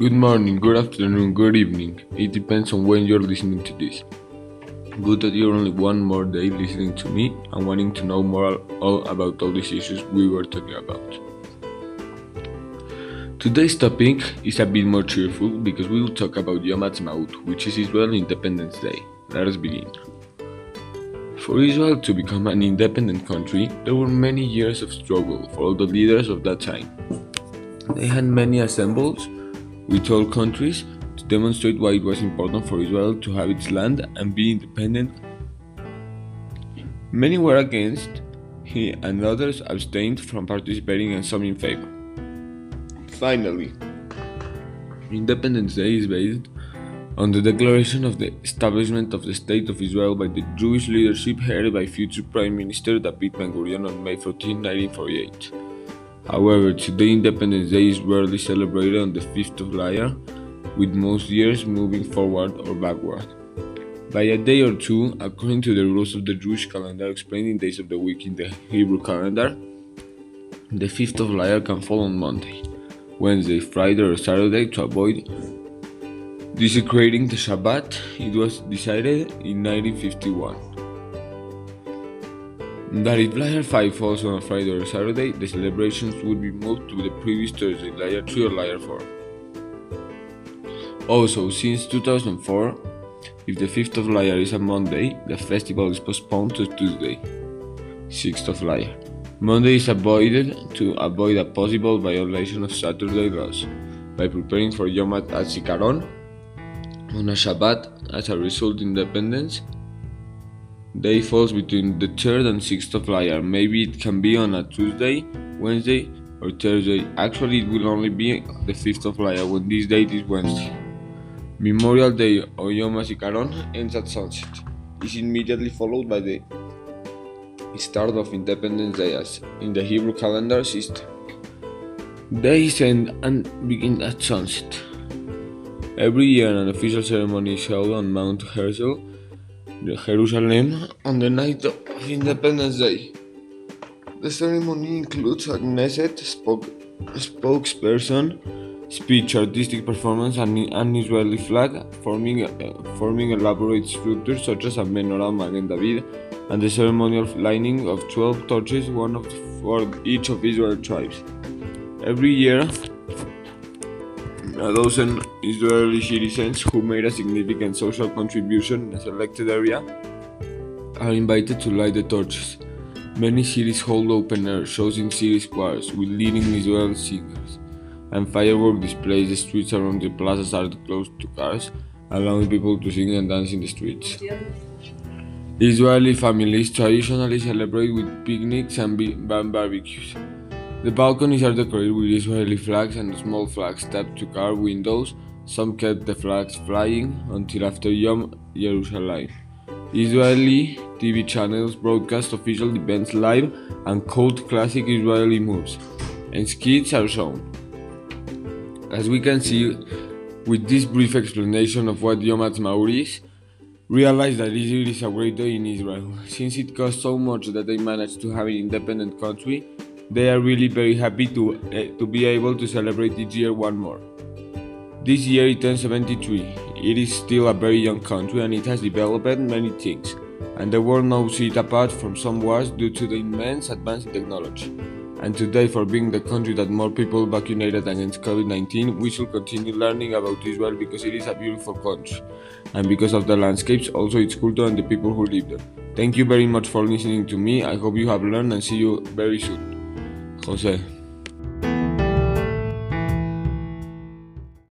Good morning, good afternoon, good evening. It depends on when you're listening to this. Good that you're only one more day listening to me and wanting to know more all about all these issues we were talking about. Today's topic is a bit more cheerful because we will talk about Yom Ha'atzmaut, which is Israel Independence Day. Let us begin. For Israel to become an independent country, there were many years of struggle for all the leaders of that time. They had many assemblies with all countries to demonstrate why it was important for Israel to have its land and be independent. Many were against, he and others abstained from participating and some in favor. Finally, Independence Day is based on the declaration of the establishment of the State of Israel by the Jewish leadership headed by future Prime Minister David Ben Gurion on May 14, 1948. However, today Independence Day is rarely celebrated on the 5th of Iyar, with most years moving forward or backward. By a day or two, according to the rules of the Jewish calendar explaining days of the week in the Hebrew calendar, the 5th of Iyar can fall on Monday. Wednesday, Friday, or Saturday to avoid desecrating the Shabbat. It was decided in 1951 that if Iyar 5 falls on a Friday or Saturday, the celebrations would be moved to the previous Thursday, Iyar 3 or Iyar 4. Also, since 2004, if the 5th of Iyar is a Monday, the festival is postponed to Tuesday, 6th of Iyar. Monday is avoided to avoid a possible violation of Saturday laws by preparing for Yom HaZikaron on a Shabbat. As a result, Independence Day falls between the 3rd and 6th of Iyar. Maybe it can be on a Tuesday, Wednesday, or Thursday. Actually, it will only be the 5th of Iyar when this date is Wednesday. Memorial Day or Yom HaZikaron ends at sunset. Is immediately followed by the start of Independence Day as in the Hebrew calendar system. Days end and begin at sunset. Every year, an official ceremony is held on Mount Herzl, Jerusalem, on the night of Independence Day. The ceremony includes a Knesset spoke, spokesperson, speech, artistic performance, and an Israeli flag, forming, uh, forming elaborate structures such as a menorah, Magen David, and the ceremonial lighting of 12 torches, one of for each of Israel's tribes. Every year, a dozen Israeli citizens who made a significant social contribution in a selected area are invited to light the torches. Many cities hold open air shows in city squares with leading Israeli singers, and firework displays. The streets around the plazas are closed to cars, allowing people to sing and dance in the streets. Israeli families traditionally celebrate with picnics and barbecues. The balconies are decorated with Israeli flags and small flags tapped to car windows. Some kept the flags flying until after Yom Yerushalayim. Israeli TV channels broadcast official events live and cult classic Israeli moves, and skits are shown. As we can see, with this brief explanation of what Yom Ha'atzmaut is, realize that Israel is a great day in Israel. Since it cost so much that they managed to have an independent country, they are really very happy to, uh, to be able to celebrate each year one more. This year it turns 73. It is still a very young country and it has developed many things, and the world knows it apart from some wars due to the immense advance in technology. And today, for being the country that more people vaccinated against COVID 19, we should continue learning about Israel because it is a beautiful country. And because of the landscapes, also its culture and the people who live there. Thank you very much for listening to me. I hope you have learned and see you very soon. Jose.